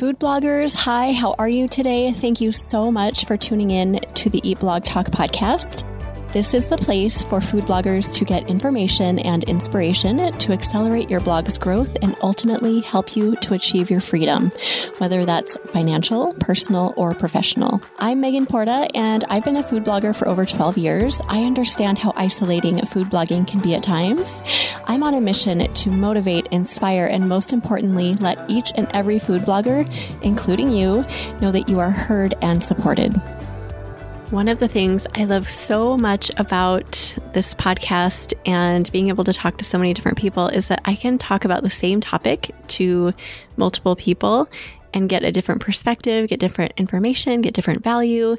Food bloggers, hi, how are you today? Thank you so much for tuning in to the Eat Blog Talk podcast. This is the place for food bloggers to get information and inspiration to accelerate your blog's growth and ultimately help you to achieve your freedom, whether that's financial, personal, or professional. I'm Megan Porta, and I've been a food blogger for over 12 years. I understand how isolating food blogging can be at times. I'm on a mission to motivate, inspire, and most importantly, let each and every food blogger, including you, know that you are heard and supported. One of the things I love so much about this podcast and being able to talk to so many different people is that I can talk about the same topic to multiple people and get a different perspective, get different information, get different value.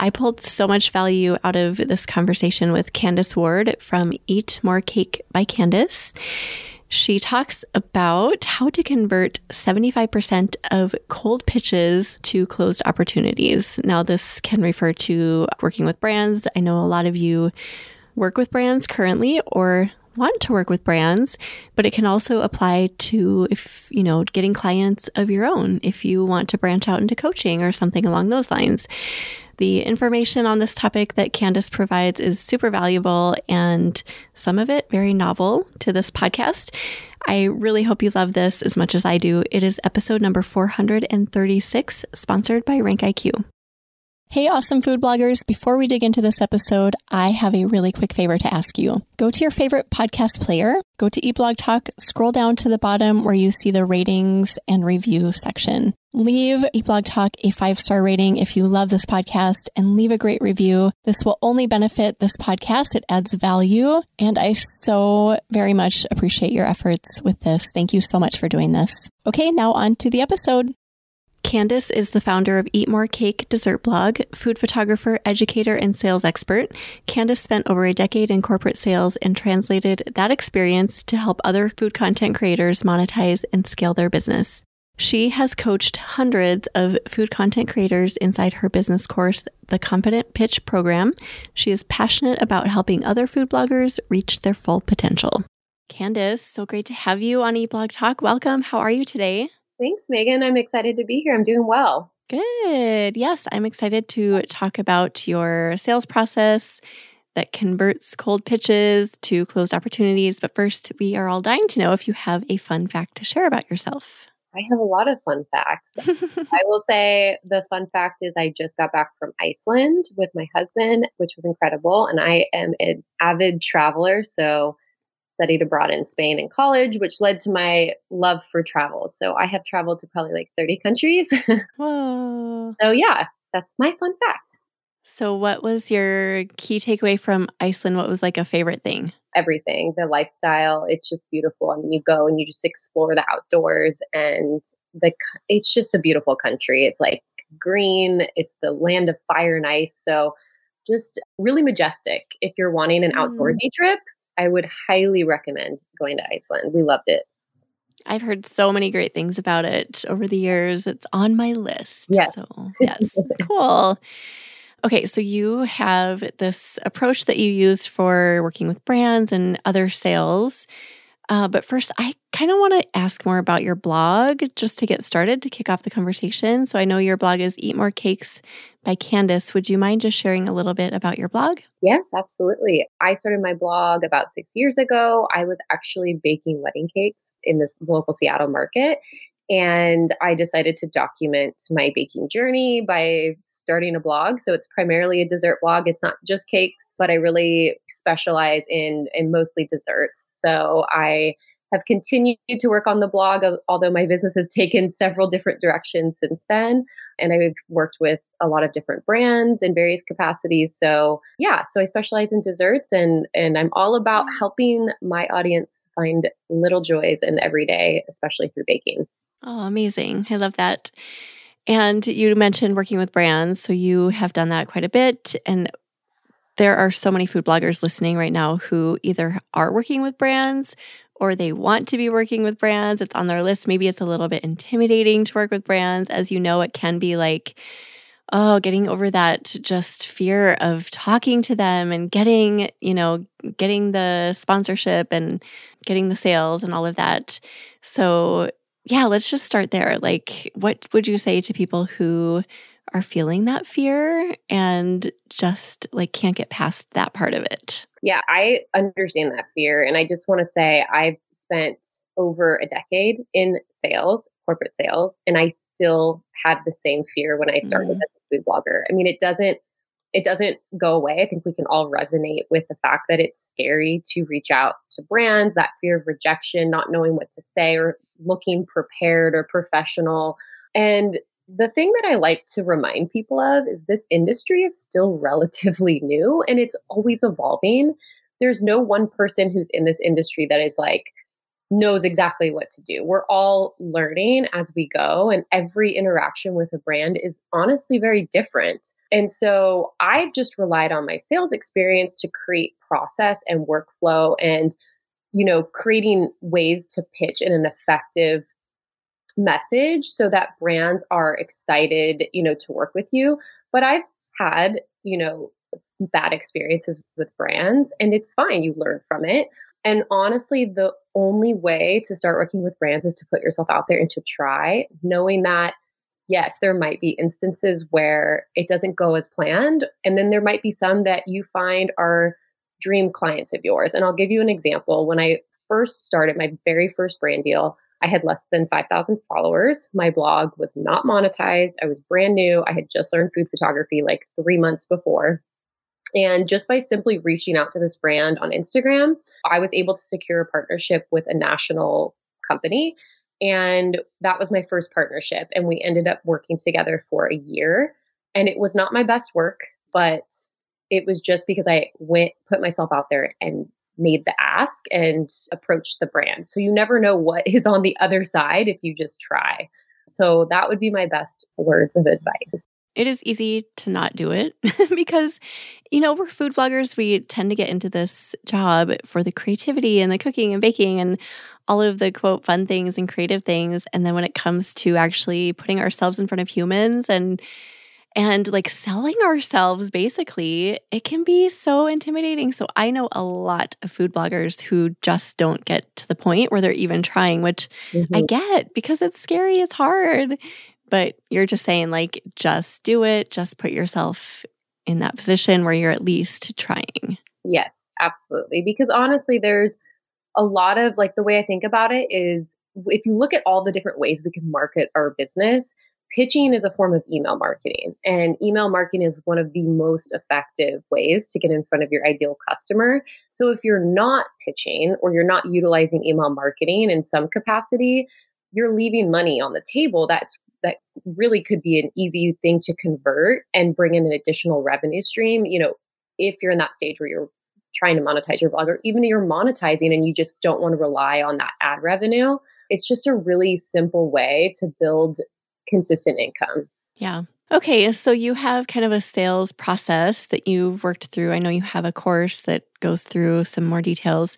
I pulled so much value out of this conversation with Candice Ward from Eat More Cake by Candice. She talks about how to convert 75% of cold pitches to closed opportunities. Now, this can refer to working with brands. I know a lot of you work with brands currently or want to work with brands, but it can also apply to if, you know, getting clients of your own, if you want to branch out into coaching or something along those lines. The information on this topic that Candice provides is super valuable and some of it very novel to this podcast. I really hope you love this as much as I do. It is episode number 436, sponsored by Rank IQ. Hey, awesome food bloggers. Before we dig into this episode, I have a really quick favor to ask you. Go to your favorite podcast player, go to Eat Blog Talk, scroll down to the bottom where you see the ratings and review section. Leave Eat Blog Talk a five star rating if you love this podcast and leave a great review. This will only benefit this podcast. It adds value. And I so very much appreciate your efforts with this. Thank you so much for doing this. Okay, now on to the episode. Candice is the founder of Eat More Cake dessert blog, food photographer, educator, and sales expert. Candice spent over a decade in corporate sales and translated that experience to help other food content creators monetize and scale their business. She has coached hundreds of food content creators inside her business course, the Confident Pitch Program. She is passionate about helping other food bloggers reach their full potential. Candice, so great to have you on Eat Blog Talk. Welcome. How are you today? Thanks, Megan. I'm excited to be here. I'm doing well. Good. Yes, I'm excited to talk about your sales process that converts cold pitches to closed opportunities. But first, we are all dying to know if you have a fun fact to share about yourself. I have a lot of fun facts. I will say the fun fact is I just got back from Iceland with my husband, which was incredible. And I am an avid traveler. So studied abroad in Spain in college, which led to my love for travel. So I have traveled to probably like 30 countries. Whoa. so yeah, that's my fun fact. So what was your key takeaway from Iceland? What was like a favorite thing? Everything, the lifestyle, it's just beautiful. I mean, you go and you just explore the outdoors and the it's just a beautiful country. It's like green, it's the land of fire and ice. So just really majestic. If you're wanting an mm. outdoorsy mm. trip, I would highly recommend going to Iceland. We loved it. I've heard so many great things about it over the years. It's on my list. Yes. So, yes. cool. Okay, so you have this approach that you use for working with brands and other sales. Uh, but first, I kind of want to ask more about your blog just to get started to kick off the conversation. So I know your blog is Eat More Cakes by Candice. Would you mind just sharing a little bit about your blog? Yes, absolutely. I started my blog about six years ago. I was actually baking wedding cakes in this local Seattle market. And I decided to document my baking journey by starting a blog. So it's primarily a dessert blog. It's not just cakes, but I really specialize in in mostly desserts. So I have continued to work on the blog, although my business has taken several different directions since then. And I've worked with a lot of different brands in various capacities. So yeah, so I specialize in desserts and and I'm all about helping my audience find little joys in every day, especially through baking. Oh, amazing. I love that. And you mentioned working with brands. So you have done that quite a bit. And there are so many food bloggers listening right now who either are working with brands or they want to be working with brands. It's on their list. Maybe it's a little bit intimidating to work with brands. As you know, it can be like, oh, getting over that just fear of talking to them and getting, you know, getting the sponsorship and getting the sales and all of that. So yeah, let's just start there. Like, what would you say to people who are feeling that fear and just like can't get past that part of it? Yeah, I understand that fear. And I just want to say I've spent over a decade in sales, corporate sales, and I still had the same fear when I started mm-hmm. as a food blogger. I mean, it doesn't it doesn't go away. I think we can all resonate with the fact that it's scary to reach out to brands, that fear of rejection, not knowing what to say or looking prepared or professional. And the thing that I like to remind people of is this industry is still relatively new and it's always evolving. There's no one person who's in this industry that is like, knows exactly what to do. We're all learning as we go, and every interaction with a brand is honestly very different. And so I've just relied on my sales experience to create process and workflow and you know creating ways to pitch in an effective message so that brands are excited, you know, to work with you. But I've had, you know, bad experiences with brands and it's fine. You learn from it. And honestly, the only way to start working with brands is to put yourself out there and to try, knowing that, yes, there might be instances where it doesn't go as planned. And then there might be some that you find are dream clients of yours. And I'll give you an example. When I first started my very first brand deal, I had less than 5,000 followers. My blog was not monetized. I was brand new. I had just learned food photography like three months before. And just by simply reaching out to this brand on Instagram, I was able to secure a partnership with a national company. And that was my first partnership. And we ended up working together for a year. And it was not my best work, but it was just because I went, put myself out there and made the ask and approached the brand. So you never know what is on the other side if you just try. So that would be my best words of advice it is easy to not do it because, you know, we're food bloggers. We tend to get into this job for the creativity and the cooking and baking and all of the quote fun things and creative things. And then when it comes to actually putting ourselves in front of humans and and like selling ourselves basically it can be so intimidating so i know a lot of food bloggers who just don't get to the point where they're even trying which mm-hmm. i get because it's scary it's hard but you're just saying, like, just do it, just put yourself in that position where you're at least trying. Yes, absolutely. Because honestly, there's a lot of like the way I think about it is if you look at all the different ways we can market our business, pitching is a form of email marketing. And email marketing is one of the most effective ways to get in front of your ideal customer. So if you're not pitching or you're not utilizing email marketing in some capacity, you're leaving money on the table that's that really could be an easy thing to convert and bring in an additional revenue stream. You know, if you're in that stage where you're trying to monetize your blog, or even you're monetizing and you just don't want to rely on that ad revenue, it's just a really simple way to build consistent income. Yeah. Okay, so you have kind of a sales process that you've worked through. I know you have a course that goes through some more details,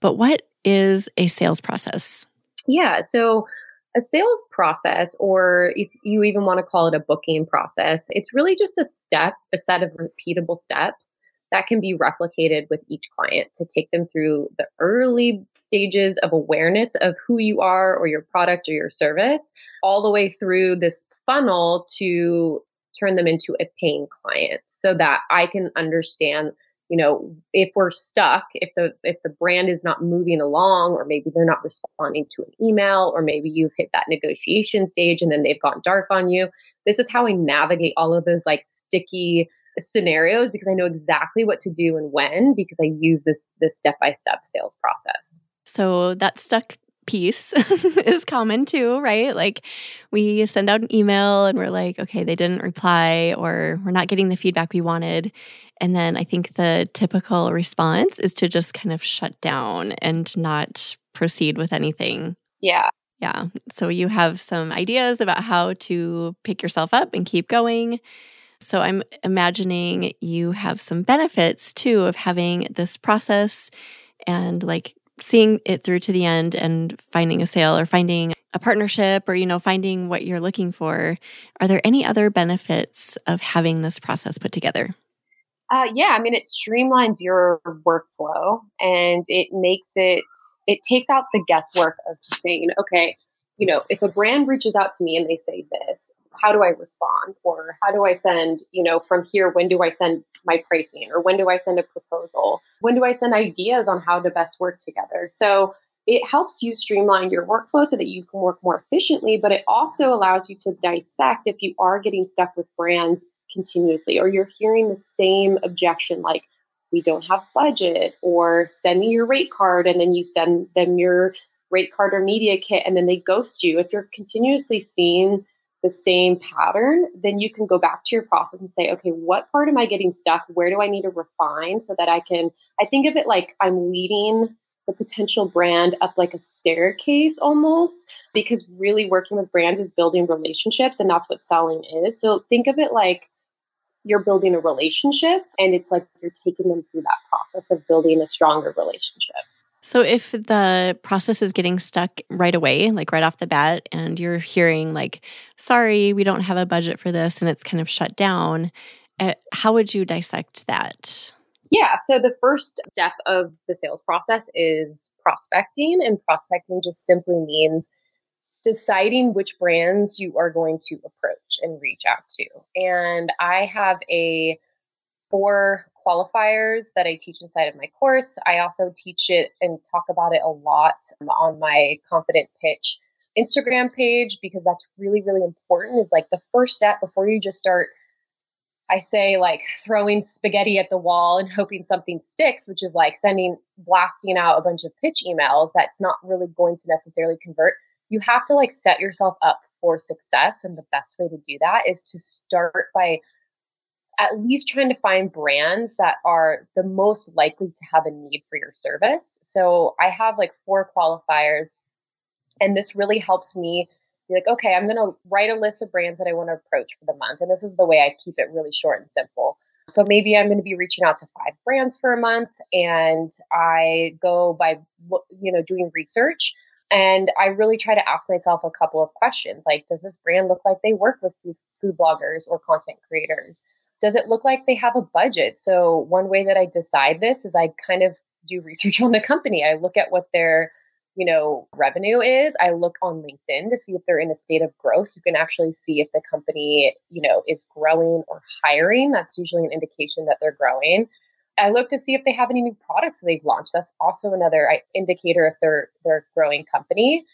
but what is a sales process? Yeah, so a sales process, or if you even want to call it a booking process, it's really just a step, a set of repeatable steps that can be replicated with each client to take them through the early stages of awareness of who you are or your product or your service, all the way through this funnel to turn them into a paying client so that I can understand you know if we're stuck if the if the brand is not moving along or maybe they're not responding to an email or maybe you've hit that negotiation stage and then they've gone dark on you this is how i navigate all of those like sticky scenarios because i know exactly what to do and when because i use this this step by step sales process. So that stuck piece is common too, right? Like we send out an email and we're like, okay, they didn't reply or we're not getting the feedback we wanted. And then I think the typical response is to just kind of shut down and not proceed with anything. Yeah. Yeah. So you have some ideas about how to pick yourself up and keep going. So I'm imagining you have some benefits too of having this process and like seeing it through to the end and finding a sale or finding a partnership or you know finding what you're looking for are there any other benefits of having this process put together uh, yeah i mean it streamlines your workflow and it makes it it takes out the guesswork of saying okay you know, if a brand reaches out to me and they say this, how do I respond? Or how do I send, you know, from here, when do I send my pricing? Or when do I send a proposal? When do I send ideas on how to best work together? So it helps you streamline your workflow so that you can work more efficiently, but it also allows you to dissect if you are getting stuck with brands continuously or you're hearing the same objection like, we don't have budget, or send me your rate card and then you send them your rate card or media kit and then they ghost you. If you're continuously seeing the same pattern, then you can go back to your process and say, okay, what part am I getting stuck? Where do I need to refine so that I can? I think of it like I'm leading the potential brand up like a staircase almost, because really working with brands is building relationships and that's what selling is. So think of it like you're building a relationship and it's like you're taking them through that process of building a stronger relationship. So, if the process is getting stuck right away, like right off the bat, and you're hearing, like, sorry, we don't have a budget for this, and it's kind of shut down, uh, how would you dissect that? Yeah. So, the first step of the sales process is prospecting, and prospecting just simply means deciding which brands you are going to approach and reach out to. And I have a four qualifiers that I teach inside of my course. I also teach it and talk about it a lot on my confident pitch Instagram page because that's really, really important. Is like the first step before you just start. I say like throwing spaghetti at the wall and hoping something sticks, which is like sending, blasting out a bunch of pitch emails that's not really going to necessarily convert. You have to like set yourself up for success. And the best way to do that is to start by at least trying to find brands that are the most likely to have a need for your service. So I have like four qualifiers, and this really helps me be like, okay, I'm going to write a list of brands that I want to approach for the month. And this is the way I keep it really short and simple. So maybe I'm going to be reaching out to five brands for a month and I go by, you know, doing research. And I really try to ask myself a couple of questions like, does this brand look like they work with food bloggers or content creators? Does it look like they have a budget? So, one way that I decide this is I kind of do research on the company. I look at what their you know revenue is. I look on linkedin to see if they're in a state of growth. You can actually see if the company you know is growing or hiring. That's usually an indication that they're growing. I look to see if they have any new products that they've launched. That's also another indicator if they're they're a growing company.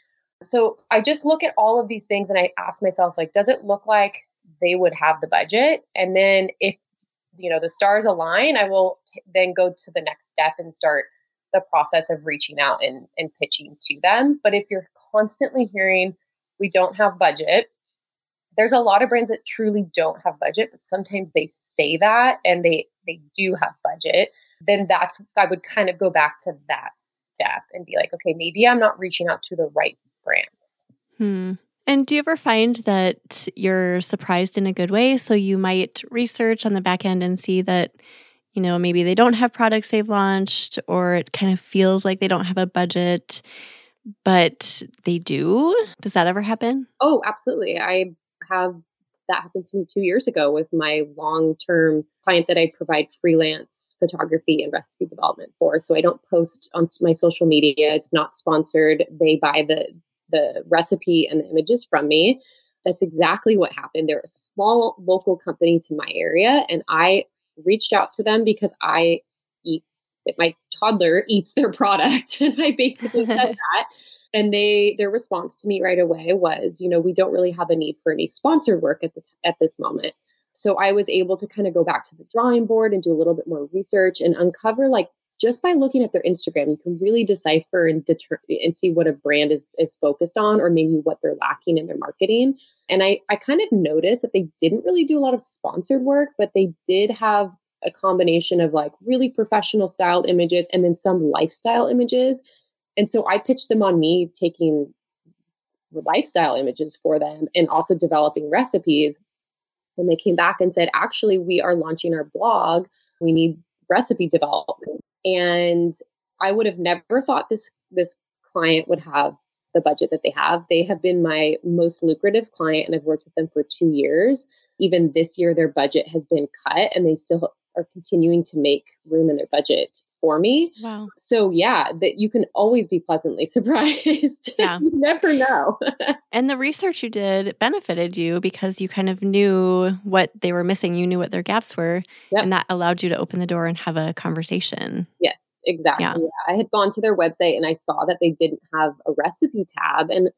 So i just look at all of these things and i ask myself like does it look like they would have the budget. And then if you know the stars align, I will t- then go to the next step and start the process of reaching out and, and pitching to them. But if you're constantly hearing we don't have budget, there's a lot of brands that truly don't have budget, but sometimes they say that and they they do have budget. Then that's I would kind of go back to that step and be like, okay, maybe I'm not reaching out to the right brands. Hmm. And do you ever find that you're surprised in a good way? So you might research on the back end and see that, you know, maybe they don't have products they've launched, or it kind of feels like they don't have a budget, but they do. Does that ever happen? Oh, absolutely. I have that happened to me two years ago with my long term client that I provide freelance photography and recipe development for. So I don't post on my social media, it's not sponsored. They buy the the recipe and the images from me. That's exactly what happened. They're a small local company to my area, and I reached out to them because I eat my toddler eats their product, and I basically said that. And they their response to me right away was, you know, we don't really have a need for any sponsored work at the t- at this moment. So I was able to kind of go back to the drawing board and do a little bit more research and uncover like just by looking at their Instagram, you can really decipher and deter and see what a brand is is focused on, or maybe what they're lacking in their marketing. And I I kind of noticed that they didn't really do a lot of sponsored work, but they did have a combination of like really professional styled images and then some lifestyle images. And so I pitched them on me taking lifestyle images for them and also developing recipes. And they came back and said, actually, we are launching our blog. We need recipe development and I would have never thought this this client would have the budget that they have. They have been my most lucrative client and I've worked with them for 2 years. Even this year their budget has been cut and they still are continuing to make room in their budget for me. Wow. So yeah, that you can always be pleasantly surprised. Yeah. you never know. and the research you did benefited you because you kind of knew what they were missing. You knew what their gaps were. Yep. And that allowed you to open the door and have a conversation. Yes, exactly. Yeah. yeah. I had gone to their website and I saw that they didn't have a recipe tab. And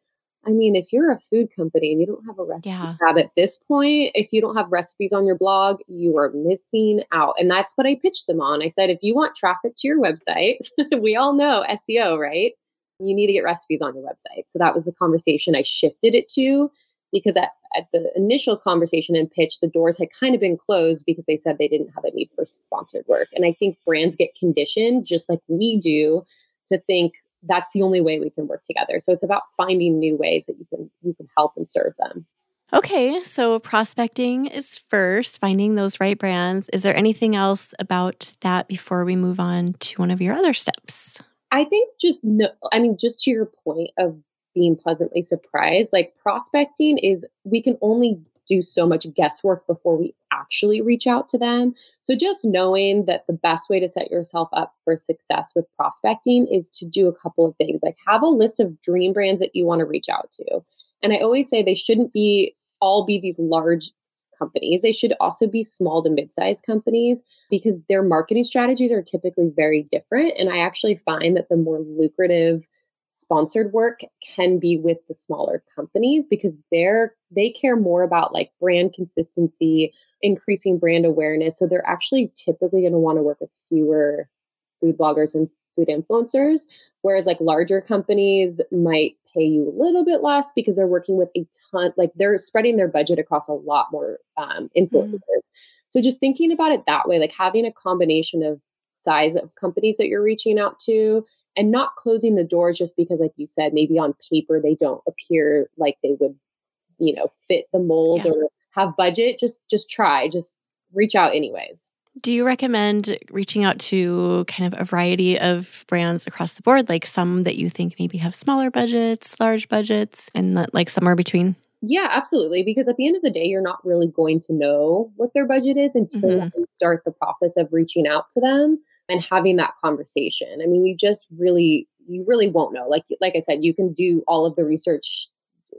I mean, if you're a food company and you don't have a recipe yeah. tab at this point, if you don't have recipes on your blog, you are missing out. And that's what I pitched them on. I said, if you want traffic to your website, we all know SEO, right? You need to get recipes on your website. So that was the conversation I shifted it to because at, at the initial conversation and pitch, the doors had kind of been closed because they said they didn't have a need for sponsored work. And I think brands get conditioned, just like we do, to think that's the only way we can work together. So it's about finding new ways that you can you can help and serve them. Okay, so prospecting is first, finding those right brands. Is there anything else about that before we move on to one of your other steps? I think just no, I mean, just to your point of being pleasantly surprised, like prospecting is, we can only do so much guesswork before we actually reach out to them. So just knowing that the best way to set yourself up for success with prospecting is to do a couple of things. Like have a list of dream brands that you want to reach out to. And I always say they shouldn't be all be these large companies. They should also be small to mid-sized companies because their marketing strategies are typically very different and I actually find that the more lucrative sponsored work can be with the smaller companies because they're they care more about like brand consistency increasing brand awareness so they're actually typically going to want to work with fewer food bloggers and food influencers whereas like larger companies might pay you a little bit less because they're working with a ton like they're spreading their budget across a lot more um, influencers mm. so just thinking about it that way like having a combination of size of companies that you're reaching out to and not closing the doors just because like you said maybe on paper they don't appear like they would you know fit the mold yeah. or have budget just just try just reach out anyways do you recommend reaching out to kind of a variety of brands across the board like some that you think maybe have smaller budgets large budgets and like somewhere between yeah absolutely because at the end of the day you're not really going to know what their budget is until mm-hmm. you start the process of reaching out to them and having that conversation. I mean, you just really you really won't know. Like like I said, you can do all of the research,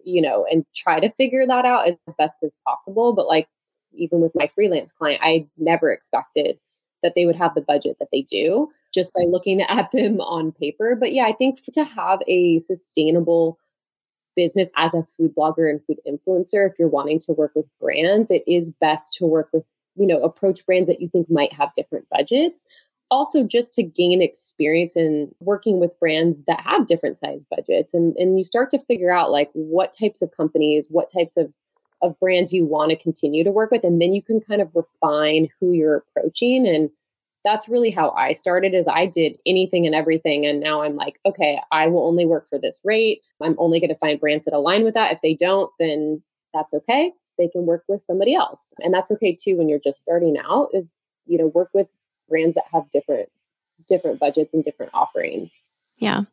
you know, and try to figure that out as best as possible, but like even with my freelance client, I never expected that they would have the budget that they do just by looking at them on paper. But yeah, I think to have a sustainable business as a food blogger and food influencer, if you're wanting to work with brands, it is best to work with, you know, approach brands that you think might have different budgets also just to gain experience in working with brands that have different size budgets and and you start to figure out like what types of companies what types of of brands you want to continue to work with and then you can kind of refine who you're approaching and that's really how I started is I did anything and everything and now I'm like okay I will only work for this rate. I'm only going to find brands that align with that. If they don't then that's okay. They can work with somebody else. And that's okay too when you're just starting out is you know work with brands that have different different budgets and different offerings. Yeah.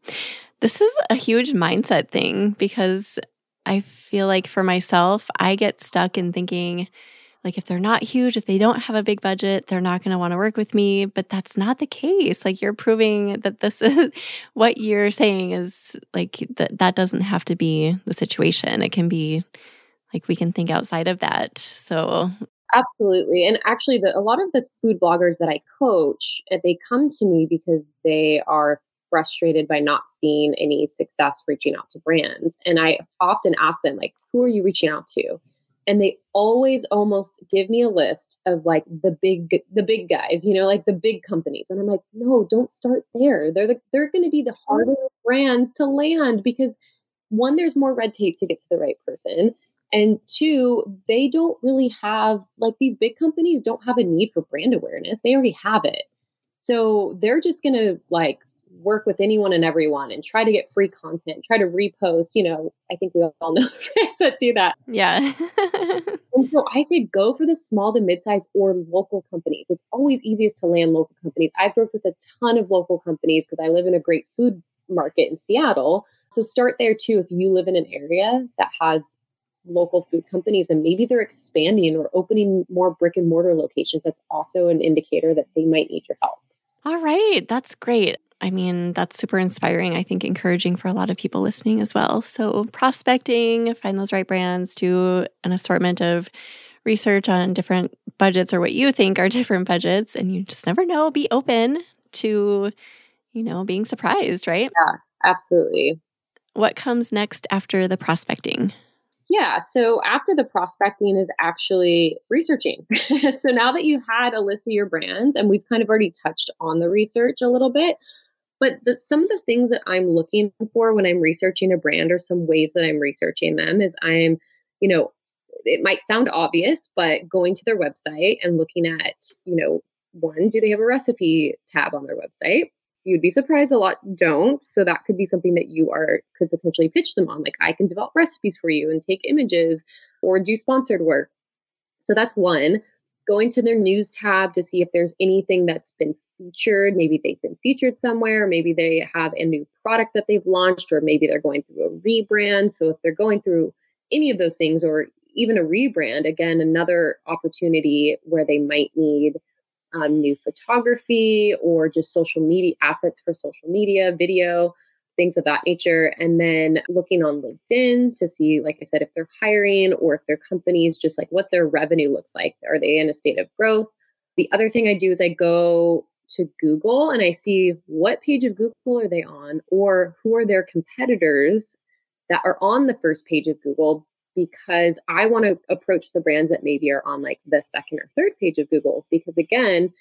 This is a huge mindset thing because I feel like for myself, I get stuck in thinking like if they're not huge, if they don't have a big budget, they're not going to want to work with me, but that's not the case. Like you're proving that this is what you're saying is like that that doesn't have to be the situation. It can be like we can think outside of that. So Absolutely. And actually, the, a lot of the food bloggers that I coach, eh, they come to me because they are frustrated by not seeing any success reaching out to brands. And I often ask them, like, who are you reaching out to? And they always almost give me a list of like the big the big guys, you know, like the big companies. And I'm like, no, don't start there. They're the, they're going to be the hardest brands to land because one, there's more red tape to get to the right person. And two, they don't really have, like these big companies don't have a need for brand awareness. They already have it. So they're just going to like work with anyone and everyone and try to get free content, try to repost. You know, I think we all know brands that do that. Yeah. and so I say go for the small to mid-size or local companies. It's always easiest to land local companies. I've worked with a ton of local companies because I live in a great food market in Seattle. So start there too if you live in an area that has local food companies and maybe they're expanding or opening more brick and mortar locations, that's also an indicator that they might need your help. All right, that's great. I mean, that's super inspiring. I think encouraging for a lot of people listening as well. So, prospecting, find those right brands, do an assortment of research on different budgets or what you think are different budgets. And you just never know. Be open to, you know, being surprised, right? Yeah, absolutely. What comes next after the prospecting? Yeah. So after the prospecting is actually researching. so now that you had a list of your brands, and we've kind of already touched on the research a little bit, but the, some of the things that I'm looking for when I'm researching a brand or some ways that I'm researching them is I'm, you know, it might sound obvious, but going to their website and looking at, you know, one, do they have a recipe tab on their website? You'd be surprised a lot don't. So that could be something that you are could potentially pitch them on. Like I can develop recipes for you and take images or do sponsored work. So that's one. Going to their news tab to see if there's anything that's been featured. Maybe they've been featured somewhere. Maybe they have a new product that they've launched, or maybe they're going through a rebrand. So if they're going through any of those things, or even a rebrand, again, another opportunity where they might need um, new photography or just social media assets for social media, video, things of that nature. And then looking on LinkedIn to see, like I said, if they're hiring or if their companies, just like what their revenue looks like. Are they in a state of growth? The other thing I do is I go to Google and I see what page of Google are they on or who are their competitors that are on the first page of Google because I want to approach the brands that maybe are on like the second or third page of Google. Because again,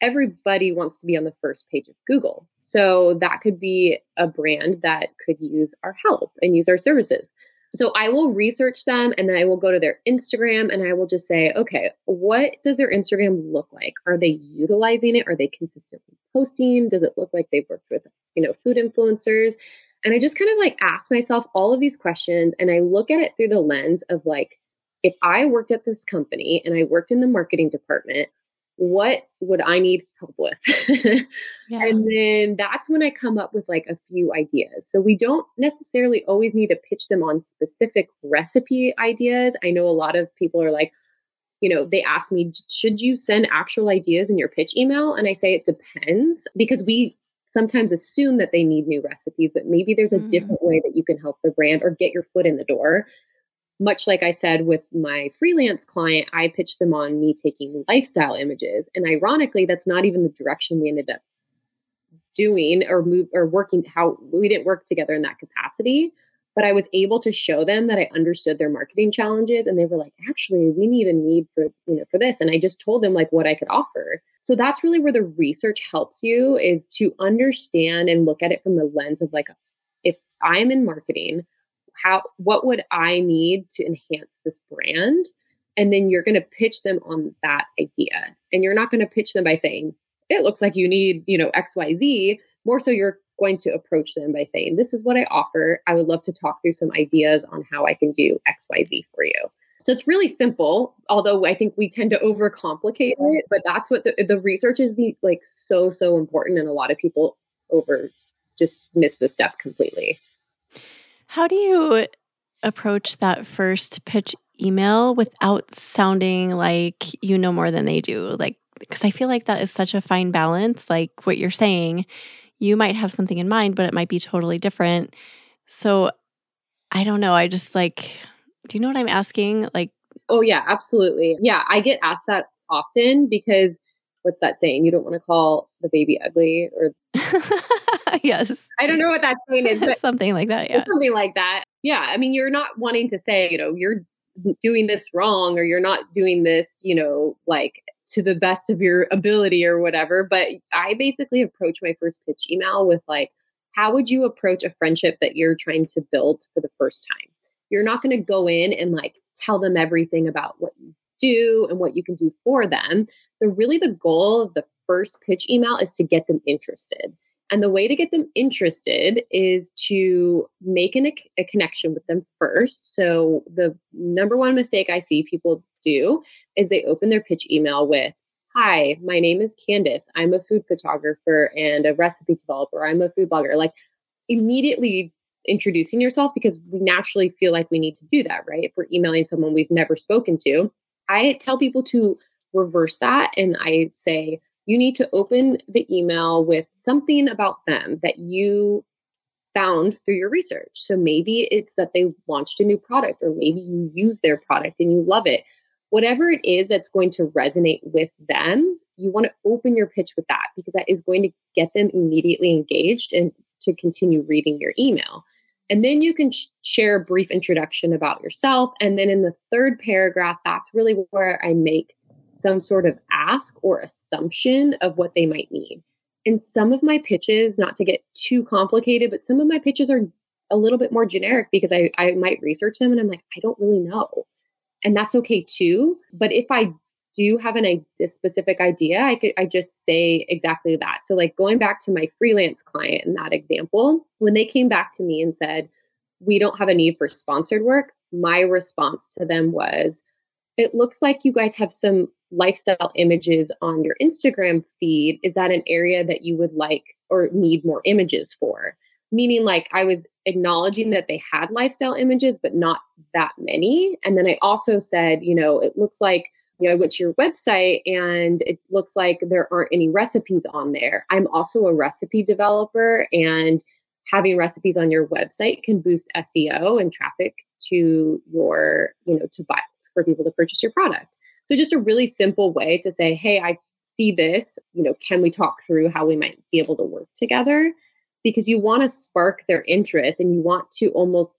everybody wants to be on the first page of Google. So that could be a brand that could use our help and use our services. So I will research them and then I will go to their Instagram and I will just say, okay, what does their Instagram look like? Are they utilizing it? Are they consistently posting? Does it look like they've worked with, you know, food influencers? And I just kind of like ask myself all of these questions and I look at it through the lens of like, if I worked at this company and I worked in the marketing department, what would I need help with? yeah. And then that's when I come up with like a few ideas. So we don't necessarily always need to pitch them on specific recipe ideas. I know a lot of people are like, you know, they ask me, should you send actual ideas in your pitch email? And I say it depends because we sometimes assume that they need new recipes, but maybe there's a mm. different way that you can help the brand or get your foot in the door. Much like I said with my freelance client, I pitched them on me taking lifestyle images. And ironically, that's not even the direction we ended up doing or move or working how we didn't work together in that capacity but I was able to show them that I understood their marketing challenges and they were like, actually, we need a need for, you know, for this. And I just told them like what I could offer. So that's really where the research helps you is to understand and look at it from the lens of like, if I'm in marketing, how, what would I need to enhance this brand? And then you're going to pitch them on that idea. And you're not going to pitch them by saying, it looks like you need, you know, XYZ. More so, you're going to approach them by saying, This is what I offer. I would love to talk through some ideas on how I can do XYZ for you. So it's really simple, although I think we tend to overcomplicate it, but that's what the, the research is the like so, so important. And a lot of people over just miss the step completely. How do you approach that first pitch email without sounding like you know more than they do? Like, because I feel like that is such a fine balance. Like what you're saying, you might have something in mind, but it might be totally different. So I don't know. I just like, do you know what I'm asking? Like, oh, yeah, absolutely. Yeah, I get asked that often because what's that saying? You don't want to call the baby ugly or. yes. I don't know what that saying is, but something like that. Yeah. Something like that. Yeah. I mean, you're not wanting to say, you know, you're doing this wrong or you're not doing this, you know, like to the best of your ability or whatever. But I basically approach my first pitch email with like, how would you approach a friendship that you're trying to build for the first time? You're not going to go in and like tell them everything about what you do and what you can do for them. The really the goal of the first pitch email is to get them interested. And the way to get them interested is to make an, a connection with them first. So, the number one mistake I see people do is they open their pitch email with, Hi, my name is Candice. I'm a food photographer and a recipe developer. I'm a food blogger. Like, immediately introducing yourself because we naturally feel like we need to do that, right? If we're emailing someone we've never spoken to, I tell people to reverse that and I say, you need to open the email with something about them that you found through your research. So maybe it's that they launched a new product, or maybe you use their product and you love it. Whatever it is that's going to resonate with them, you want to open your pitch with that because that is going to get them immediately engaged and to continue reading your email. And then you can sh- share a brief introduction about yourself. And then in the third paragraph, that's really where I make some sort of ask or assumption of what they might need. And some of my pitches, not to get too complicated, but some of my pitches are a little bit more generic because I, I might research them and I'm like, I don't really know. And that's okay too. But if I do you have an, a specific idea, I could I just say exactly that. So like going back to my freelance client in that example, when they came back to me and said, "We don't have a need for sponsored work," my response to them was, "It looks like you guys have some lifestyle images on your Instagram feed. Is that an area that you would like or need more images for?" Meaning like I was acknowledging that they had lifestyle images but not that many. And then I also said, you know, it looks like you know, I went to your website and it looks like there aren't any recipes on there. I'm also a recipe developer and having recipes on your website can boost SEO and traffic to your, you know, to buy for people to purchase your product. So just a really simple way to say, hey, I see this, you know, can we talk through how we might be able to work together? Because you want to spark their interest and you want to almost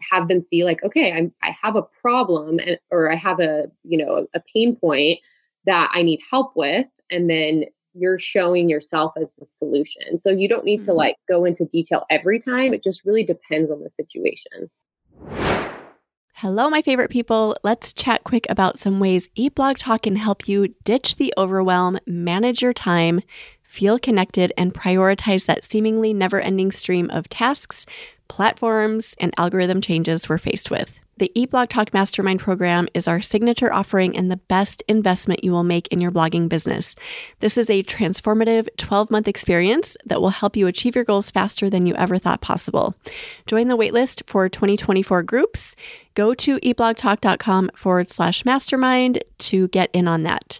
have them see like okay i'm i have a problem and or i have a you know a, a pain point that i need help with and then you're showing yourself as the solution so you don't need mm-hmm. to like go into detail every time it just really depends on the situation Hello, my favorite people. Let's chat quick about some ways Eat Blog Talk can help you ditch the overwhelm, manage your time, feel connected, and prioritize that seemingly never ending stream of tasks platforms, and algorithm changes we're faced with. The Eat Blog Talk Mastermind program is our signature offering and the best investment you will make in your blogging business. This is a transformative 12 month experience that will help you achieve your goals faster than you ever thought possible. Join the waitlist for 2024 groups. Go to eatblogtalk.com forward slash mastermind to get in on that.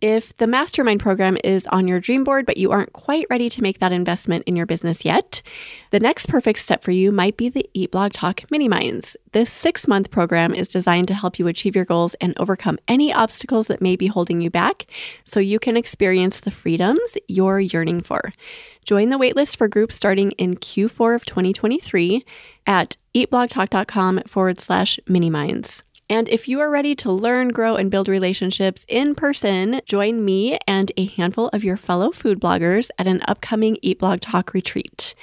If the mastermind program is on your dream board, but you aren't quite ready to make that investment in your business yet, the next perfect step for you might be the Eat Blog Talk Mini Minds. This six month program is designed to help you achieve your goals and overcome any obstacles that may be holding you back so you can experience the freedoms you're yearning for. Join the waitlist for groups starting in Q4 of 2023 at eatblogtalk.com forward slash mini minds. And if you are ready to learn, grow, and build relationships in person, join me and a handful of your fellow food bloggers at an upcoming Eat Blog Talk retreat.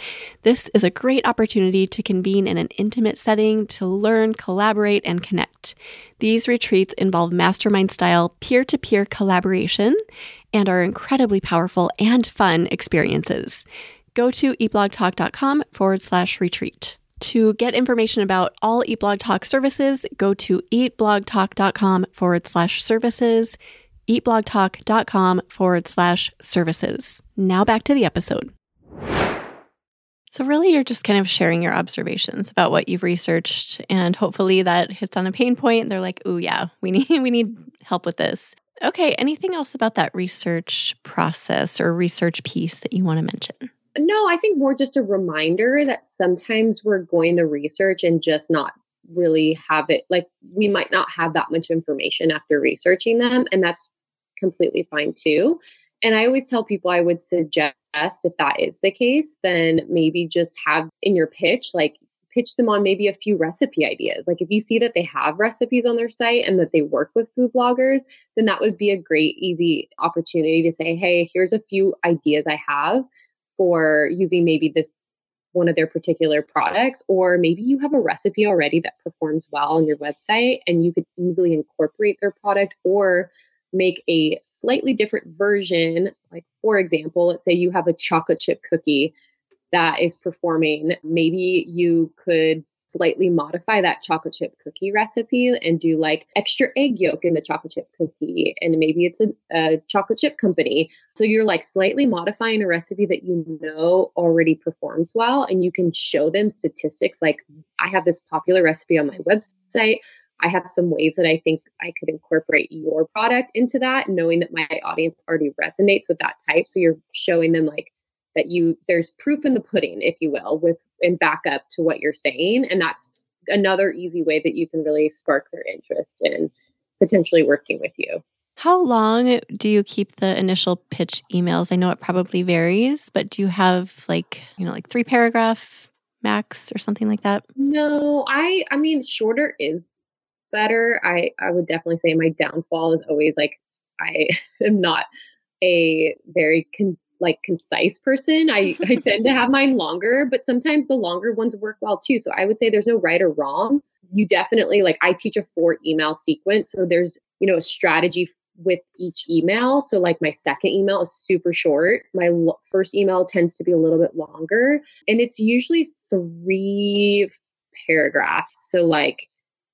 This is a great opportunity to convene in an intimate setting to learn, collaborate, and connect. These retreats involve mastermind style peer to peer collaboration and are incredibly powerful and fun experiences. Go to eatblogtalk.com forward slash retreat. To get information about all Eat Blog Talk services, go to eatblogtalk.com forward slash services, eatblogtalk.com forward slash services. Now back to the episode. So, really, you're just kind of sharing your observations about what you've researched, and hopefully that hits on a pain point. They're like, "Oh, yeah, we need we need help with this." Okay. Anything else about that research process or research piece that you want to mention? No, I think more just a reminder that sometimes we're going to research and just not really have it. Like we might not have that much information after researching them, and that's completely fine too. And I always tell people I would suggest if that is the case, then maybe just have in your pitch, like pitch them on maybe a few recipe ideas. Like if you see that they have recipes on their site and that they work with food bloggers, then that would be a great, easy opportunity to say, hey, here's a few ideas I have for using maybe this one of their particular products, or maybe you have a recipe already that performs well on your website and you could easily incorporate their product or make a slightly different version. Like, for example, let's say you have a chocolate chip cookie that is performing. Maybe you could slightly modify that chocolate chip cookie recipe and do like extra egg yolk in the chocolate chip cookie. And maybe it's a, a chocolate chip company. So you're like slightly modifying a recipe that you know already performs well. And you can show them statistics like, I have this popular recipe on my website. I have some ways that I think I could incorporate your product into that, knowing that my audience already resonates with that type. So you're showing them like that you there's proof in the pudding, if you will, with and back up to what you're saying. And that's another easy way that you can really spark their interest in potentially working with you. How long do you keep the initial pitch emails? I know it probably varies, but do you have like, you know, like three paragraph max or something like that? No, I I mean shorter is better. I I would definitely say my downfall is always like I am not a very con- like concise person. I, I tend to have mine longer, but sometimes the longer ones work well too. So I would say there's no right or wrong. You definitely like I teach a four email sequence. So there's, you know, a strategy with each email. So like my second email is super short. My lo- first email tends to be a little bit longer and it's usually three paragraphs. So like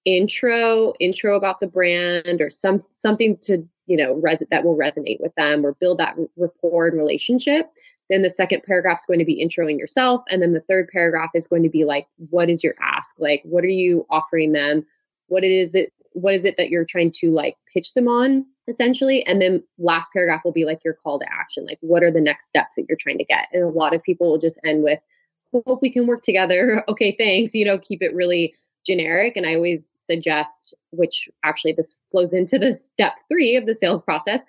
intro, intro about the brand or some something to you know res- that will resonate with them or build that rapport and relationship then the second paragraph is going to be introing yourself and then the third paragraph is going to be like what is your ask? Like what are you offering them? What it is that what is it that you're trying to like pitch them on essentially? And then last paragraph will be like your call to action like what are the next steps that you're trying to get? And a lot of people will just end with hope we can work together. Okay thanks you know keep it really generic. And I always suggest, which actually this flows into the step three of the sales process.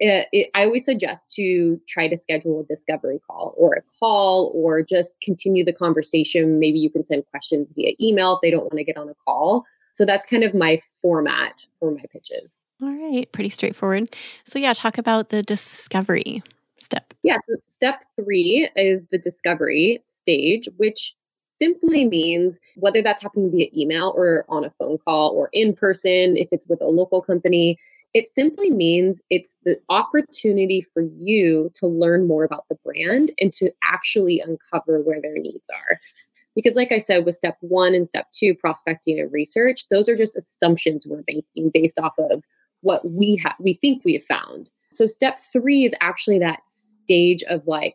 It, it, I always suggest to try to schedule a discovery call or a call or just continue the conversation. Maybe you can send questions via email if they don't want to get on a call. So that's kind of my format for my pitches. All right, pretty straightforward. So, yeah, talk about the discovery step. Yeah, so step three is the discovery stage, which simply means whether that's happening via email or on a phone call or in person, if it's with a local company, it simply means it's the opportunity for you to learn more about the brand and to actually uncover where their needs are. Because, like I said, with step one and step two, prospecting and research, those are just assumptions we're making based off of what we have, we think we have found. So, step three is actually that stage of like,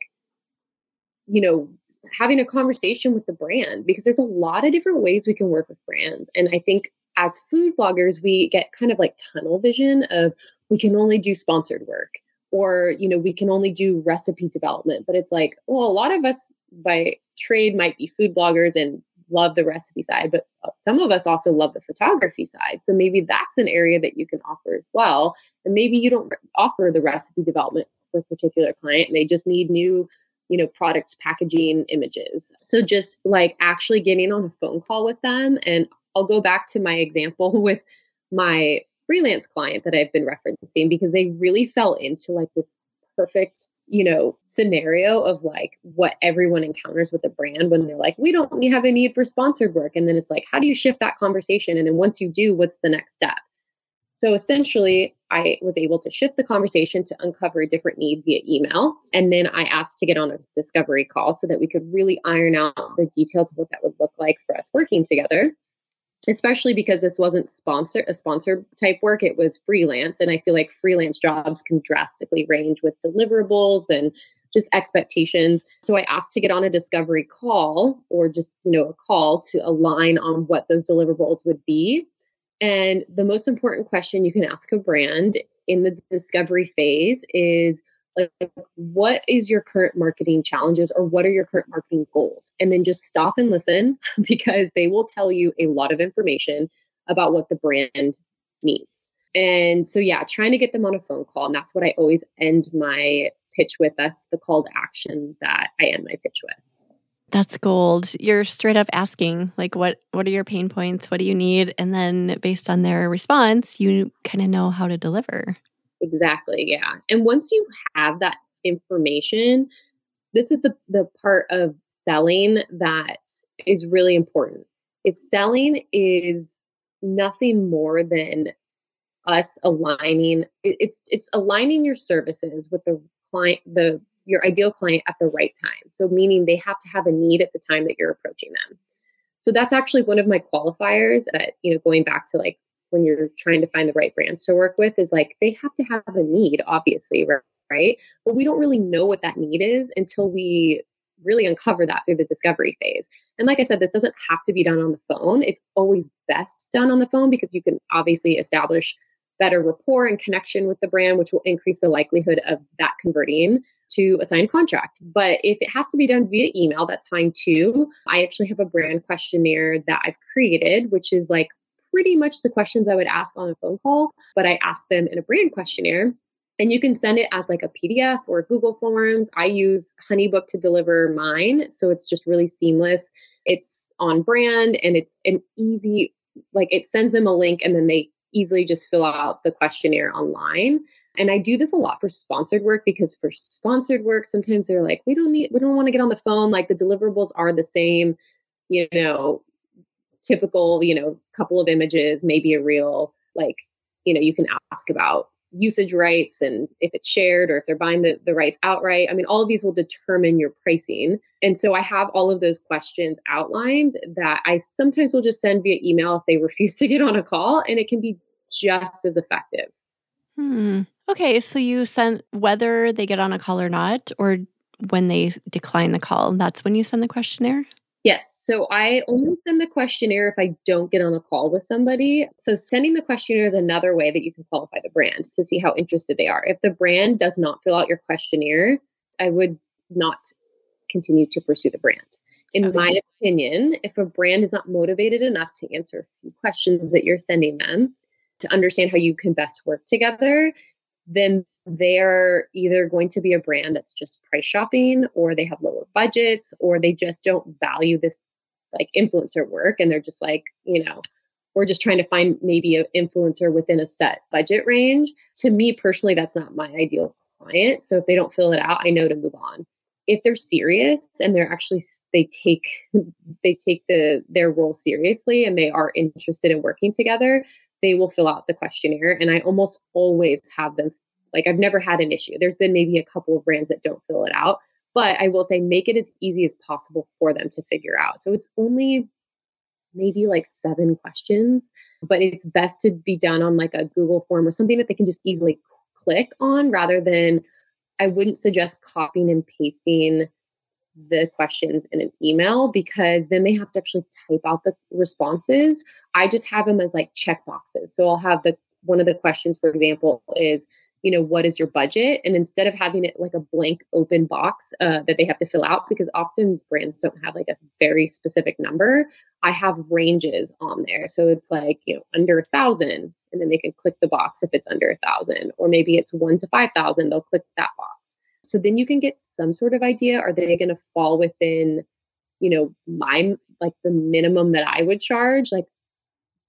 you know, having a conversation with the brand because there's a lot of different ways we can work with brands. And I think as food bloggers, we get kind of like tunnel vision of we can only do sponsored work or you know we can only do recipe development. But it's like well a lot of us by trade might be food bloggers and love the recipe side but some of us also love the photography side. So maybe that's an area that you can offer as well. And maybe you don't offer the recipe development for a particular client and they just need new you know, product packaging images. So just like actually getting on a phone call with them. And I'll go back to my example with my freelance client that I've been referencing because they really fell into like this perfect, you know, scenario of like what everyone encounters with a brand when they're like, we don't have a need for sponsored work. And then it's like, how do you shift that conversation? And then once you do, what's the next step? So essentially, I was able to shift the conversation to uncover a different need via email. And then I asked to get on a discovery call so that we could really iron out the details of what that would look like for us working together. Especially because this wasn't sponsor a sponsor type work, it was freelance. And I feel like freelance jobs can drastically range with deliverables and just expectations. So I asked to get on a discovery call or just, you know, a call to align on what those deliverables would be and the most important question you can ask a brand in the discovery phase is like, what is your current marketing challenges or what are your current marketing goals? And then just stop and listen because they will tell you a lot of information about what the brand needs. And so, yeah, trying to get them on a phone call. And that's what I always end my pitch with. That's the call to action that I end my pitch with. That's gold. You're straight up asking like what what are your pain points? What do you need? And then based on their response, you kind of know how to deliver. Exactly. Yeah. And once you have that information, this is the the part of selling that is really important. Is selling is nothing more than us aligning it's it's aligning your services with the client the your ideal client at the right time. So, meaning they have to have a need at the time that you're approaching them. So that's actually one of my qualifiers that, you know, going back to like when you're trying to find the right brands to work with is like they have to have a need, obviously, right? But we don't really know what that need is until we really uncover that through the discovery phase. And like I said, this doesn't have to be done on the phone. It's always best done on the phone because you can obviously establish better rapport and connection with the brand, which will increase the likelihood of that converting to a signed contract. But if it has to be done via email, that's fine too. I actually have a brand questionnaire that I've created, which is like pretty much the questions I would ask on a phone call, but I ask them in a brand questionnaire. And you can send it as like a PDF or Google Forms. I use Honeybook to deliver mine. So it's just really seamless. It's on brand and it's an easy, like it sends them a link and then they easily just fill out the questionnaire online. And I do this a lot for sponsored work because for sponsored work, sometimes they're like, we don't need, we don't want to get on the phone. Like the deliverables are the same, you know, typical, you know, couple of images, maybe a reel. Like, you know, you can ask about usage rights and if it's shared or if they're buying the, the rights outright. I mean, all of these will determine your pricing. And so I have all of those questions outlined that I sometimes will just send via email if they refuse to get on a call, and it can be just as effective. Hmm. Okay. So you send whether they get on a call or not, or when they decline the call, that's when you send the questionnaire? Yes. So I only send the questionnaire if I don't get on a call with somebody. So sending the questionnaire is another way that you can qualify the brand to see how interested they are. If the brand does not fill out your questionnaire, I would not continue to pursue the brand. In okay. my opinion, if a brand is not motivated enough to answer questions that you're sending them to understand how you can best work together, then they're either going to be a brand that's just price shopping or they have lower budgets or they just don't value this like influencer work and they're just like you know we're just trying to find maybe an influencer within a set budget range. To me personally that's not my ideal client so if they don't fill it out i know to move on. If they're serious and they're actually they take they take the their role seriously and they are interested in working together they will fill out the questionnaire and i almost always have them like I've never had an issue. There's been maybe a couple of brands that don't fill it out, but I will say make it as easy as possible for them to figure out. So it's only maybe like seven questions, but it's best to be done on like a Google form or something that they can just easily click on rather than I wouldn't suggest copying and pasting the questions in an email because then they have to actually type out the responses. I just have them as like check boxes. So I'll have the one of the questions, for example, is you know what is your budget and instead of having it like a blank open box uh, that they have to fill out because often brands don't have like a very specific number i have ranges on there so it's like you know under a thousand and then they can click the box if it's under a thousand or maybe it's one to five thousand they'll click that box so then you can get some sort of idea. Are they going to fall within you know my like the minimum that i would charge? Like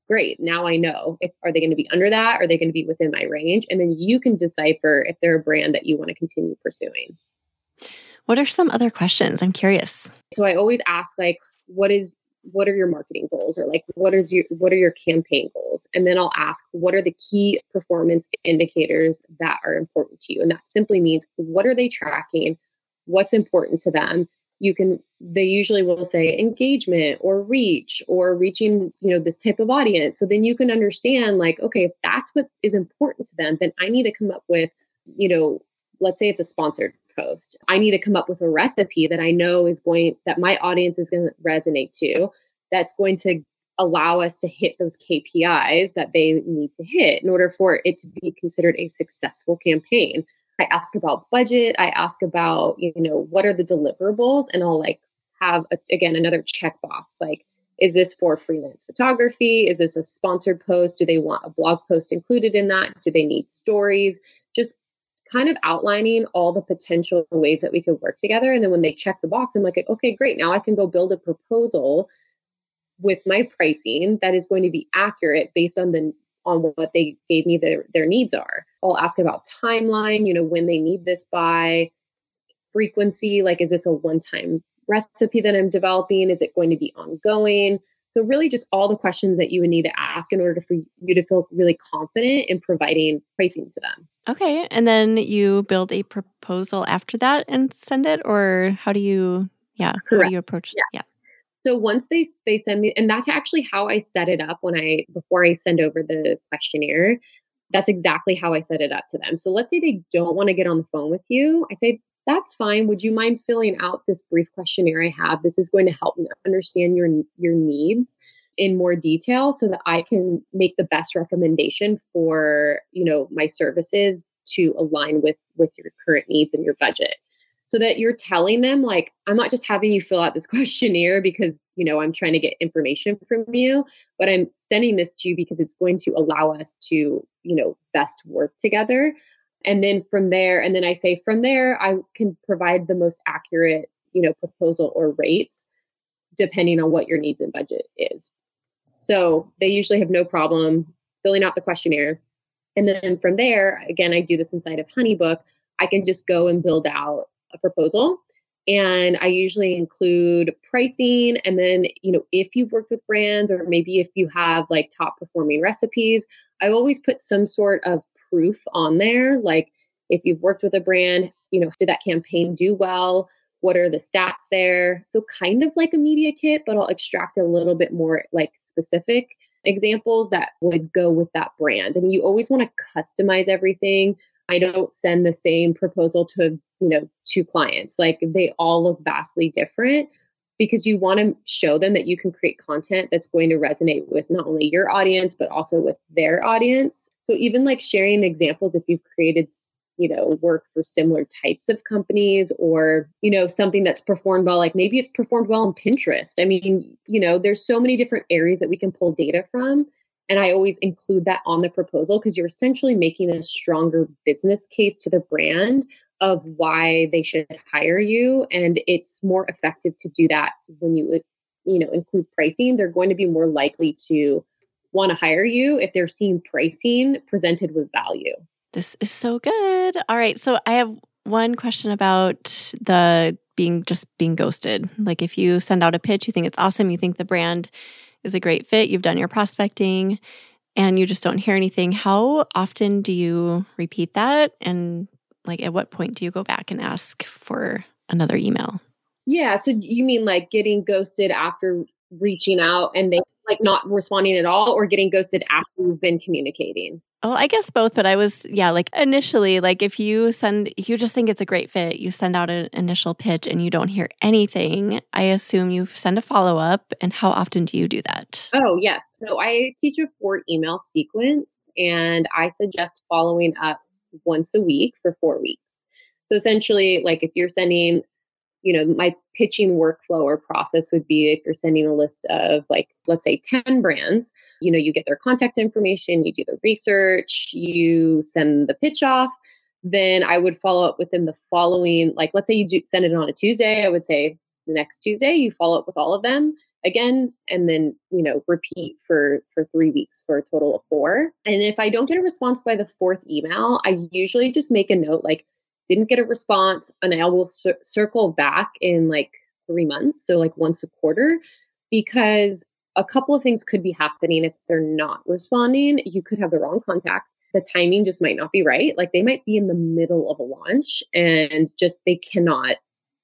great now i know. If are they going to be under that? Are they going to be within my range? And then you can decipher if they're a brand that you want to continue pursuing. What are some other questions? I'm curious. So i always ask like what is what are your marketing goals? Or like what is your what are your campaign goals? And then i'll ask what are the key performance indicators that are important to you? And that simply means what are they tracking? What's important to them? You can they usually will say engagement or reach or reaching you know this type of audience. So then you can understand like okay if that's what is important to them then i need to come up with you know let's say it's a sponsored post i need to come up with a recipe that i know is going that my audience is going to resonate to that's going to allow us to hit those kpis that they need to hit in order for it to be considered a successful campaign I ask about budget. I ask about, you know, what are the deliverables? And I'll like have, a, again, another checkbox like, is this for freelance photography? Is this a sponsored post? Do they want a blog post included in that? Do they need stories? Just kind of outlining all the potential ways that we could work together. And then when they check the box, I'm like, okay, great. Now I can go build a proposal with my pricing that is going to be accurate based on the on what they gave me their, their needs are. I'll ask about timeline, you know, when they need this by, frequency, like is this a one time recipe that I'm developing? Is it going to be ongoing? So, really, just all the questions that you would need to ask in order for you to feel really confident in providing pricing to them. Okay. And then you build a proposal after that and send it, or how do you, yeah, Correct. how do you approach yeah. yeah. So once they they send me, and that's actually how I set it up when I before I send over the questionnaire. That's exactly how I set it up to them. So let's say they don't want to get on the phone with you. I say, that's fine. Would you mind filling out this brief questionnaire I have? This is going to help me understand your your needs in more detail so that I can make the best recommendation for, you know, my services to align with with your current needs and your budget so that you're telling them like i'm not just having you fill out this questionnaire because you know i'm trying to get information from you but i'm sending this to you because it's going to allow us to you know best work together and then from there and then i say from there i can provide the most accurate you know proposal or rates depending on what your needs and budget is. So they usually have no problem filling out the questionnaire. And then from there again i do this inside of honeybook. I can just go and build out a proposal. And i usually include pricing and then you know if you've worked with brands or maybe if you have like top performing recipes i always put some sort of proof on there like if you've worked with a brand you know did that campaign do well? What are the stats there? So kind of like a media kit but i'll extract a little bit more like specific examples that would go with that brand. I mean, you always want to customize everything. I don't send the same proposal to, you know, two clients. Like they all look vastly different because you want to show them that you can create content that's going to resonate with not only your audience but also with their audience. So even like sharing examples if you've created you know work for similar types of companies or you know something that's performed well like maybe it's performed well on pinterest i mean you know there's so many different areas that we can pull data from and I always include that on the proposal because you're essentially making a stronger business case to the brand of why they should hire you. And it's more effective to do that when you, you know, include pricing. They're going to be more likely to want to hire you if they're seeing pricing presented with value. This is so good. All right. So I have one question about the being just being ghosted. Like if you send out a pitch, you think it's awesome, you think the brand is a great fit, you've done your prospecting, and you just don't hear anything, how often do you repeat that? And like at what point do you go back and ask for another email? Yeah. So you mean like getting ghosted after reaching out and they like not responding at all or getting ghosted after you've been communicating? Well, I guess both, but I was, yeah, like initially, like if you send, if you just think it's a great fit, you send out an initial pitch and you don't hear anything, I assume you send a follow up. And how often do you do that? Oh, yes. So I teach a four email sequence and I suggest following up once a week for four weeks. So essentially, like if you're sending you know, my pitching workflow or process would be if you're sending a list of like, let's say 10 brands, you know, you get their contact information, you do the research, you send the pitch off. Then I would follow up with them the following, like, let's say you do send it on a Tuesday. I would say the next Tuesday, you follow up with all of them again and then you know repeat for for three weeks for a total of four and if i don't get a response by the fourth email i usually just make a note like didn't get a response and I will cir- circle back in like three months. So like once a quarter, because a couple of things could be happening if they're not responding. You could have the wrong contact. The timing just might not be right. Like they might be in the middle of a launch and just they cannot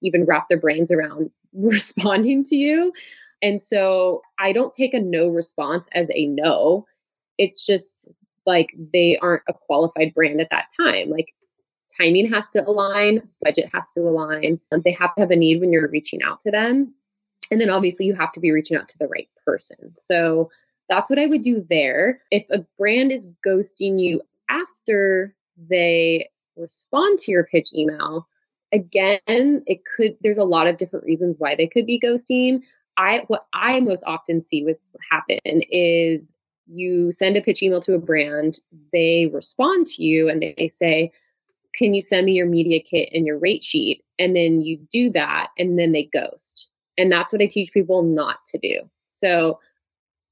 even wrap their brains around responding to you. And so I don't take a no response as a no. It's just like they aren't a qualified brand at that time. Like timing has to align, budget has to align. Um, they have to have a need when you're reaching out to them. And then obviously you have to be reaching out to the right person. So that's what I would do there. If a brand is ghosting you after they respond to your pitch email, again, it could there's a lot of different reasons why they could be ghosting. I what I most often see with happen is you send a pitch email to a brand, they respond to you and they say, can you send me your media kit and your rate sheet? And then you do that and then they ghost. And that's what I teach people not to do. So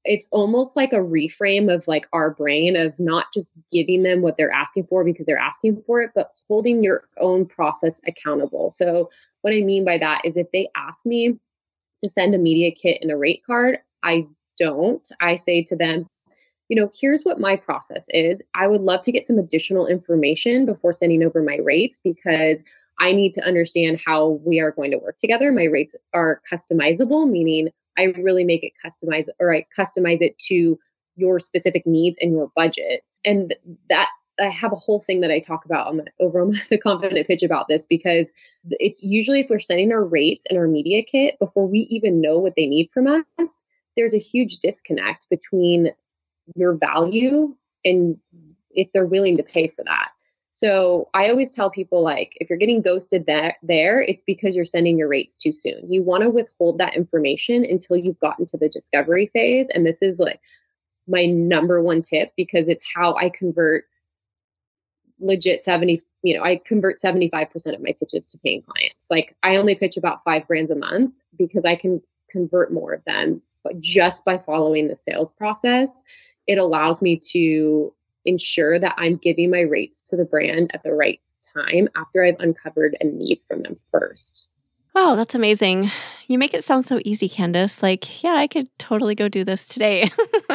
it's almost like a reframe of like our brain of not just giving them what they're asking for because they're asking for it, but holding your own process accountable. So what I mean by that is if they ask me to send a media kit and a rate card, I don't. I say to them, you know, here's what my process is. I would love to get some additional information before sending over my rates because I need to understand how we are going to work together. My rates are customizable, meaning I really make it customized or I customize it to your specific needs and your budget. And that I have a whole thing that I talk about on the, over on the confident pitch about this because it's usually if we're sending our rates and our media kit before we even know what they need from us, there's a huge disconnect between your value and if they're willing to pay for that. So I always tell people like if you're getting ghosted that there, it's because you're sending your rates too soon. You want to withhold that information until you've gotten to the discovery phase. And this is like my number one tip because it's how I convert legit 70 you know i convert 75% of my pitches to paying clients. Like i only pitch about five brands a month because i can convert more of them but just by following the sales process it allows me to ensure that i'm giving my rates to the brand at the right time after i've uncovered a need from them first Wow, that's amazing. You make it sound so easy, Candice. Like, yeah, I could totally go do this today.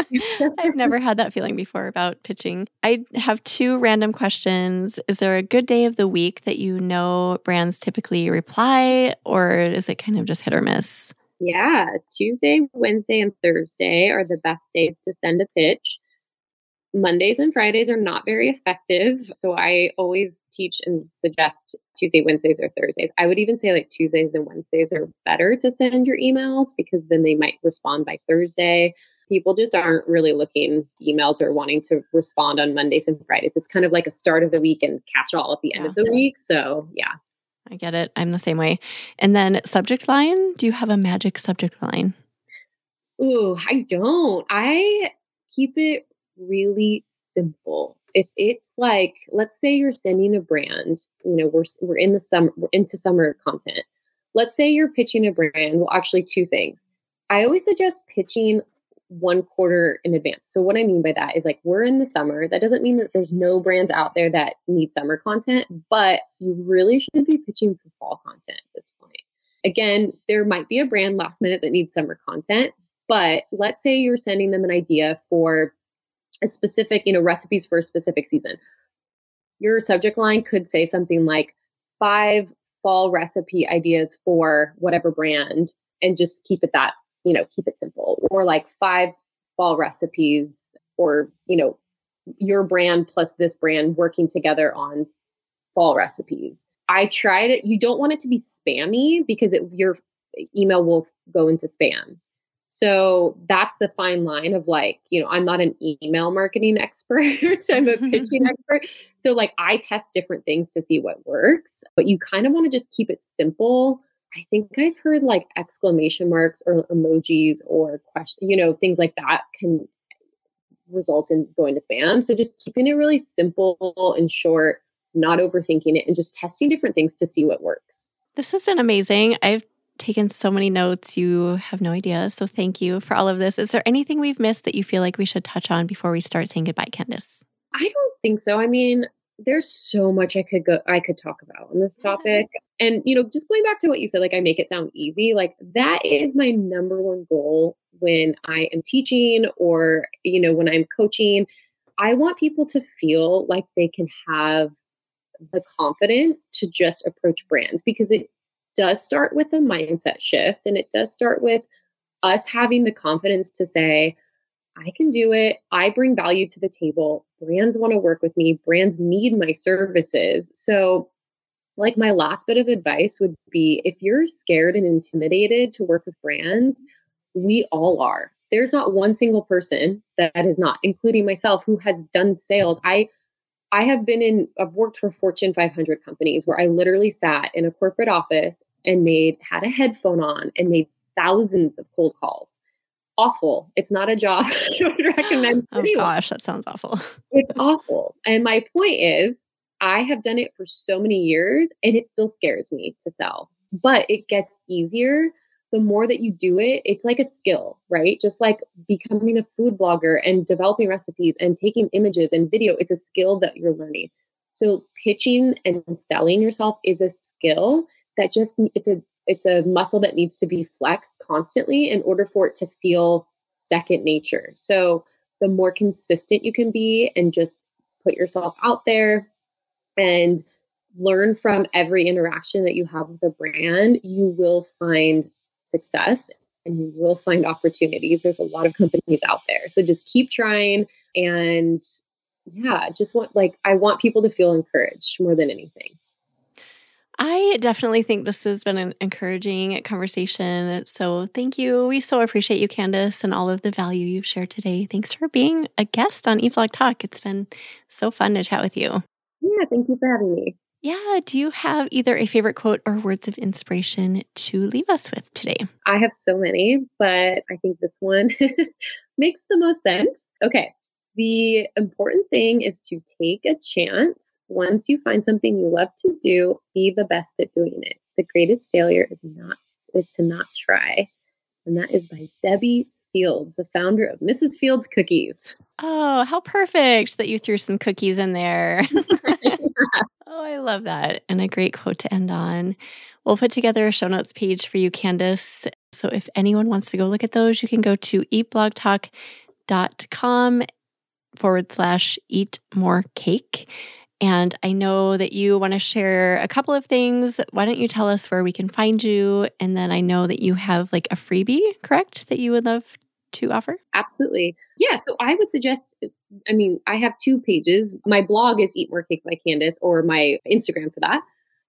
I've never had that feeling before about pitching. I have two random questions. Is there a good day of the week that you know brands typically reply, or is it kind of just hit or miss? Yeah, Tuesday, Wednesday, and Thursday are the best days to send a pitch. Mondays and Fridays are not very effective. So I always teach and suggest Tuesday, Wednesdays, or Thursdays. I would even say like Tuesdays and Wednesdays are better to send your emails because then they might respond by Thursday. People just aren't really looking emails or wanting to respond on Mondays and Fridays. It's kind of like a start of the week and catch all at the end yeah. of the week. So, yeah. I get it. I'm the same way. And then subject line, do you have a magic subject line? Ooh, I don't. I keep it really simple. If it's like, let's say you're sending a brand, you know, we're we're in the summer, we're into summer content. Let's say you're pitching a brand. Well, actually, two things. I always suggest pitching one quarter in advance. So what I mean by that is like we're in the summer. That doesn't mean that there's no brands out there that need summer content, but you really should be pitching for fall content at this point. Again, there might be a brand last minute that needs summer content, but let's say you're sending them an idea for specific, you know, recipes for a specific season. Your subject line could say something like five fall recipe ideas for whatever brand and just keep it that, you know, keep it simple. Or like five fall recipes or, you know, your brand plus this brand working together on fall recipes. I tried it. You don't want it to be spammy because it, your email will go into spam. So that's the fine line of like, you know, I'm not an email marketing expert, I'm a pitching expert. So, like, I test different things to see what works, but you kind of want to just keep it simple. I think I've heard like exclamation marks or emojis or question, you know, things like that can result in going to spam. So, just keeping it really simple and short, not overthinking it, and just testing different things to see what works. This has been amazing. I've taken so many notes. You have no idea. So thank you for all of this. Is there anything we've missed that you feel like we should touch on before we start saying goodbye, Candice? I don't think so. I mean, there's so much I could go I could talk about on this topic. And you know, just going back to what you said, like I make it sound easy, like that is my number one goal when I am teaching or, you know, when I'm coaching. I want people to feel like they can have the confidence to just approach brands because it does start with a mindset shift and it does start with us having the confidence to say, I can do it. I bring value to the table. Brands want to work with me. Brands need my services. So, like, my last bit of advice would be if you're scared and intimidated to work with brands, we all are. There's not one single person that is not, including myself, who has done sales. I I have been in, I've worked for Fortune 500 companies where I literally sat in a corporate office and made, had a headphone on and made thousands of cold calls. Awful. It's not a job I would recommend. oh anyone. gosh, that sounds awful. it's awful. And my point is, I have done it for so many years and it still scares me to sell, but it gets easier the more that you do it, it's like a skill, right? Just like becoming a food blogger and developing recipes and taking images and video, it's a skill that you're learning. So pitching and selling yourself is a skill that just it's a it's a muscle that needs to be flexed constantly in order for it to feel second nature. So the more consistent you can be and just put yourself out there and learn from every interaction that you have with a brand, you will find success and you will find opportunities. There's a lot of companies out there. So just keep trying and yeah, just want like I want people to feel encouraged more than anything. I definitely think this has been an encouraging conversation. So, thank you. We so appreciate you, Candice, and all of the value you've shared today. Thanks for being a guest on Eat Blog Talk. It's been so fun to chat with you. Yeah, thank you for having me. Yeah. Do you have either a favorite quote or words of inspiration to leave us with today? I have so many, but I think this one makes the most sense. Okay. The important thing is to take a chance. Once you find something you love to do, be the best at doing it. The greatest failure is not is to not try. And that is by Debbi Fields, the founder of Mrs. Fields Cookies. Oh, how perfect that you threw some cookies in there. oh, I love that. And a great quote to end on. We'll put together a show notes page for you, Candice. So if anyone wants to go look at those, you can go to eatblogtalk.com forward slash eat more cake. And I know that you want to share a couple of things. Why don't you tell us where we can find you? And then I know that you have like a freebie, correct? That you would love to offer? Absolutely. Yeah. So I would suggest, I mean, I have two pages. My blog is Eat More Cake by Candice, or my Instagram for that.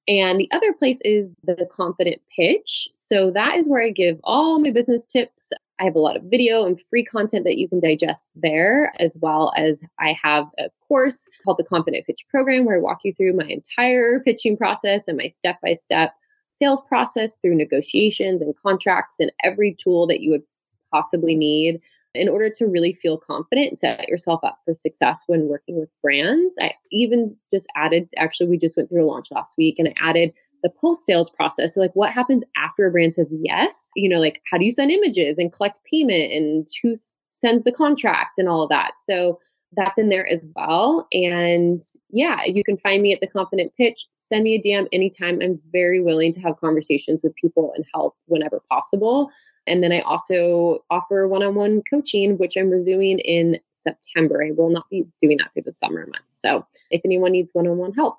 And the other place is the Confident Pitch. So that is where I give all my business tips. I have a lot of video and free content that you can digest there, as well as I have a course called the Confident Pitch Program where I walk you through my entire pitching process and my step by step sales process through negotiations and contracts and every tool that you would possibly need in order to really feel confident and set yourself up for success when working with brands. I even just added, actually, we just went through a launch last week and I added the post sales process. So, like, what happens after a brand says yes? You know, like, how do you send images and collect payment and who sends the contract and all of that? So, that's in there as well. And yeah, you can find me at the Confident Pitch. Send me a DM anytime. I'm very willing to have conversations with people and help whenever possible. And then I also offer one on one coaching, which I'm resuming in September. I will not be doing that through the summer months. So if anyone needs one on one help,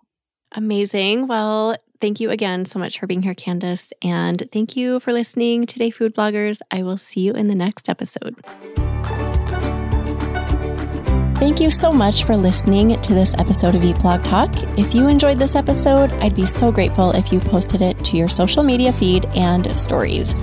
Amazing. Well, thank you again so much for being here, Candice. And thank you for listening today, food bloggers. I will see you in the next episode. Thank you so much for listening to this episode of Eat Blog Talk. If you enjoyed this episode, I'd be so grateful if you posted it to your social media feed and stories.